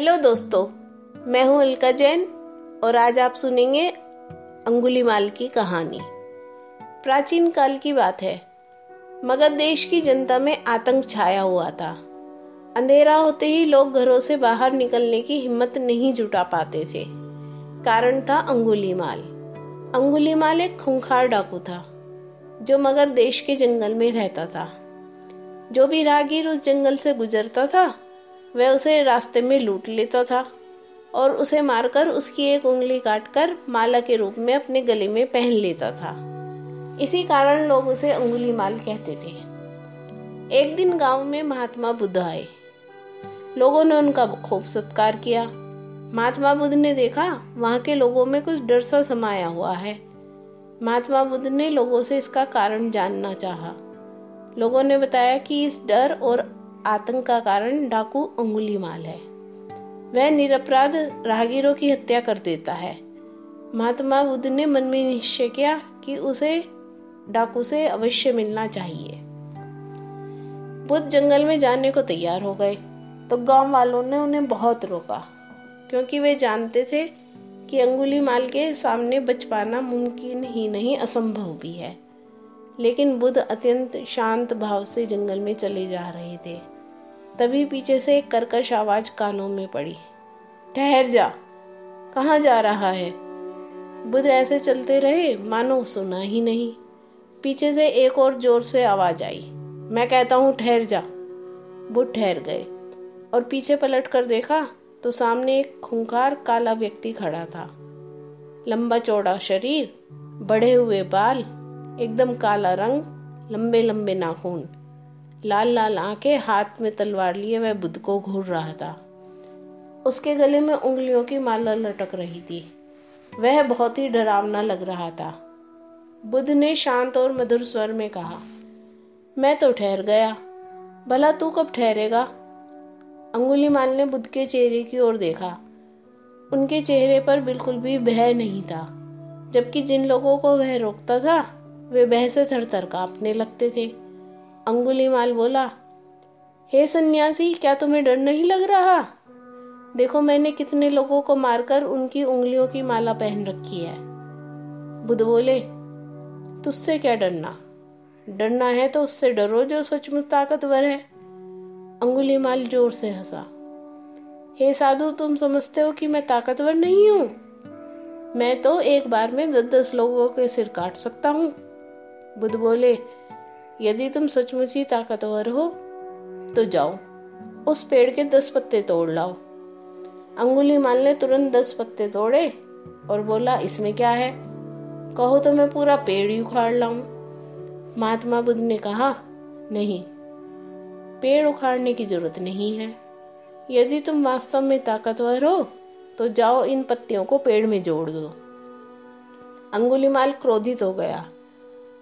Hello दोस्तों, मैं हूँ अलका जैन और आज आप सुनेंगे अंगुलीमाल की कहानी। प्राचीन काल की बात है मगध देश की जनता में आतंक छाया हुआ था। अंधेरा होते ही लोग घरों से बाहर निकलने की हिम्मत नहीं जुटा पाते थे। कारण था अंगुलीमाल अंगुलीमाल एक खूंखार डाकू था, जो मगध देश के जंगल में रहता था। जो भी राहगीर उस जंगल से गुजरता था वह उसे रास्ते में लूट लेता था और उसे मारकर उसकी एक उंगली काटकर माला के रूप में अपने गले में पहन लेता था। इसी कारण लोग उसे अंगुली माल कहते थे। एक दिन गाँव में महात्मा बुद्ध आए। लोगों ने उनका खूब सत्कार किया। महात्मा बुद्ध ने देखा, वहाँ के लोगों में कुछ डर सा समाया हुआ है। महात्मा बुद्ध ने लोगों से इसका कारण जानना चाहा। लोगों ने बताया कि इस डर और आतंक का कारण डाकू अंगुली माल है। वह निरपराध राहगीरों की हत्या कर देता है। महात्मा बुद्ध ने मन में निश्चय किया कि उसे, डाकू से अवश्य मिलना चाहिए। बुद्ध जंगल में जाने को तैयार हो गए तो गाँव वालों ने उन्हें बहुत रोका, क्योंकि वे जानते थे कि अंगुली माल के सामने बच पाना मुमकिन ही नहीं, असंभव भी है। लेकिन बुद्ध अत्यंत शांत भाव से जंगल में चले जा रहे थे। तभी पीछे से एक कर्कश आवाज़ कानों में पड़ी। ठहर जा। कहा जा रहा है? बुध ऐसे चलते रहे? मानो सुना ही नहीं। पीछे से एक और ज़ोर से आवाज़ आई। मैं कहता हूँ, ठहर जा। बुध ठहर गए और पीछे पलट कर देखा तो सामने एक खूंखार काला व्यक्ति खड़ा था। लंबा चौड़ा शरीर बढ़े हुए बाल, एकदम काला रंग लंबे लंबे नाखून। लाल लाल आँखें हाथ में तलवार लिए, वह बुद्ध को घूर रहा था। उसके गले में उंगलियों की माला लटक रही थी। वह बहुत ही डरावना लग रहा था। बुद्ध ने शांत और मधुर स्वर में कहा, मैं तो ठहर गया। भला तू कब ठहरेगा? अंगुली माल ने बुद्ध के चेहरे की ओर देखा। उनके चेहरे पर बिल्कुल भी भय नहीं था, जबकि जिन लोगों को वह रोकता था, वे बह से थर थर कांपने लगते थे। अंगुली माल बोला हे hey, सन्यासी क्या तुम्हें डर नहीं लग रहा? देखो मैंने कितने लोगों को मारकर उनकी उंगलियों की माला पहन रखी है। बुद्ध बोले तुझसे क्या डरना? डरना है तो उससे डरो जो सचमुच ताकतवर है। अंगुली माल ज़ोर से हंसा हे साधु तुम समझते हो कि मैं ताकतवर नहीं हूँ? मैं तो एक बार में दस दस लोगों के सिर काट सकता हूँ। बुद्ध बोले यदि तुम सचमुच ही ताकतवर हो तो जाओ। उस पेड़ के दस पत्ते तोड़ लाओ। अंगुली माल ने तुरंत दस पत्ते तोड़े और बोला, इसमें क्या है? कहो तो मैं पूरा पेड़ ही उखाड़ लाऊं। महात्मा बुद्ध ने कहा, नहीं, पेड़ उखाड़ने की ज़रूरत नहीं है। यदि तुम वास्तव में ताकतवर हो तो जाओ इन पत्तियों को पेड़ में जोड़ दो। अंगुलीमाल क्रोधित हो गया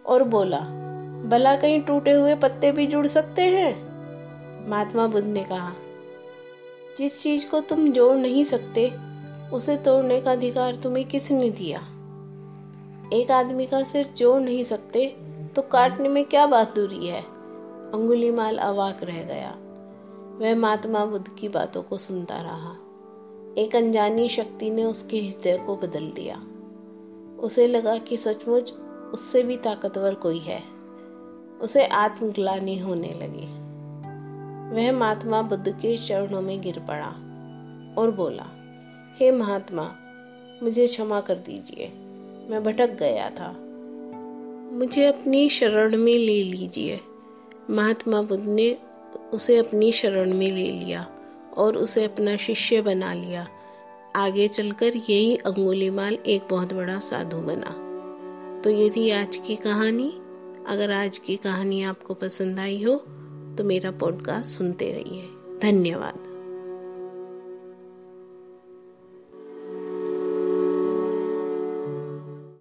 और बोला भला कहीं टूटे हुए पत्ते भी जुड़ सकते हैं? महात्मा बुद्ध ने कहा, जिस चीज़ को तुम जोड़ नहीं सकते, उसे तोड़ने का अधिकार तुम्हें किसने दिया? एक आदमी का सिर जोड़ नहीं सकते तो काटने में क्या बहादुरी है? अंगुली माल अवाक रह गया। वह महात्मा बुद्ध की बातों को सुनता रहा। एक अनजानी शक्ति ने उसके हृदय को बदल दिया। उसे लगा कि सचमुच उससे भी ताकतवर कोई है। उसे आत्मग्लानी होने लगी। वह महात्मा बुद्ध के चरणों में गिर पड़ा और बोला हे hey, महात्मा मुझे क्षमा कर दीजिए। मैं भटक गया था। मुझे अपनी शरण में ले लीजिए। महात्मा बुद्ध ने उसे अपनी शरण में ले लिया और उसे अपना शिष्य बना लिया। आगे चलकर यही अंगुलीमाल एक बहुत बड़ा साधु बना। तो ये थी आज की कहानी। अगर आज की कहानी आपको पसंद आई हो तो मेरा पॉडकास्ट सुनते रहिए। धन्यवाद।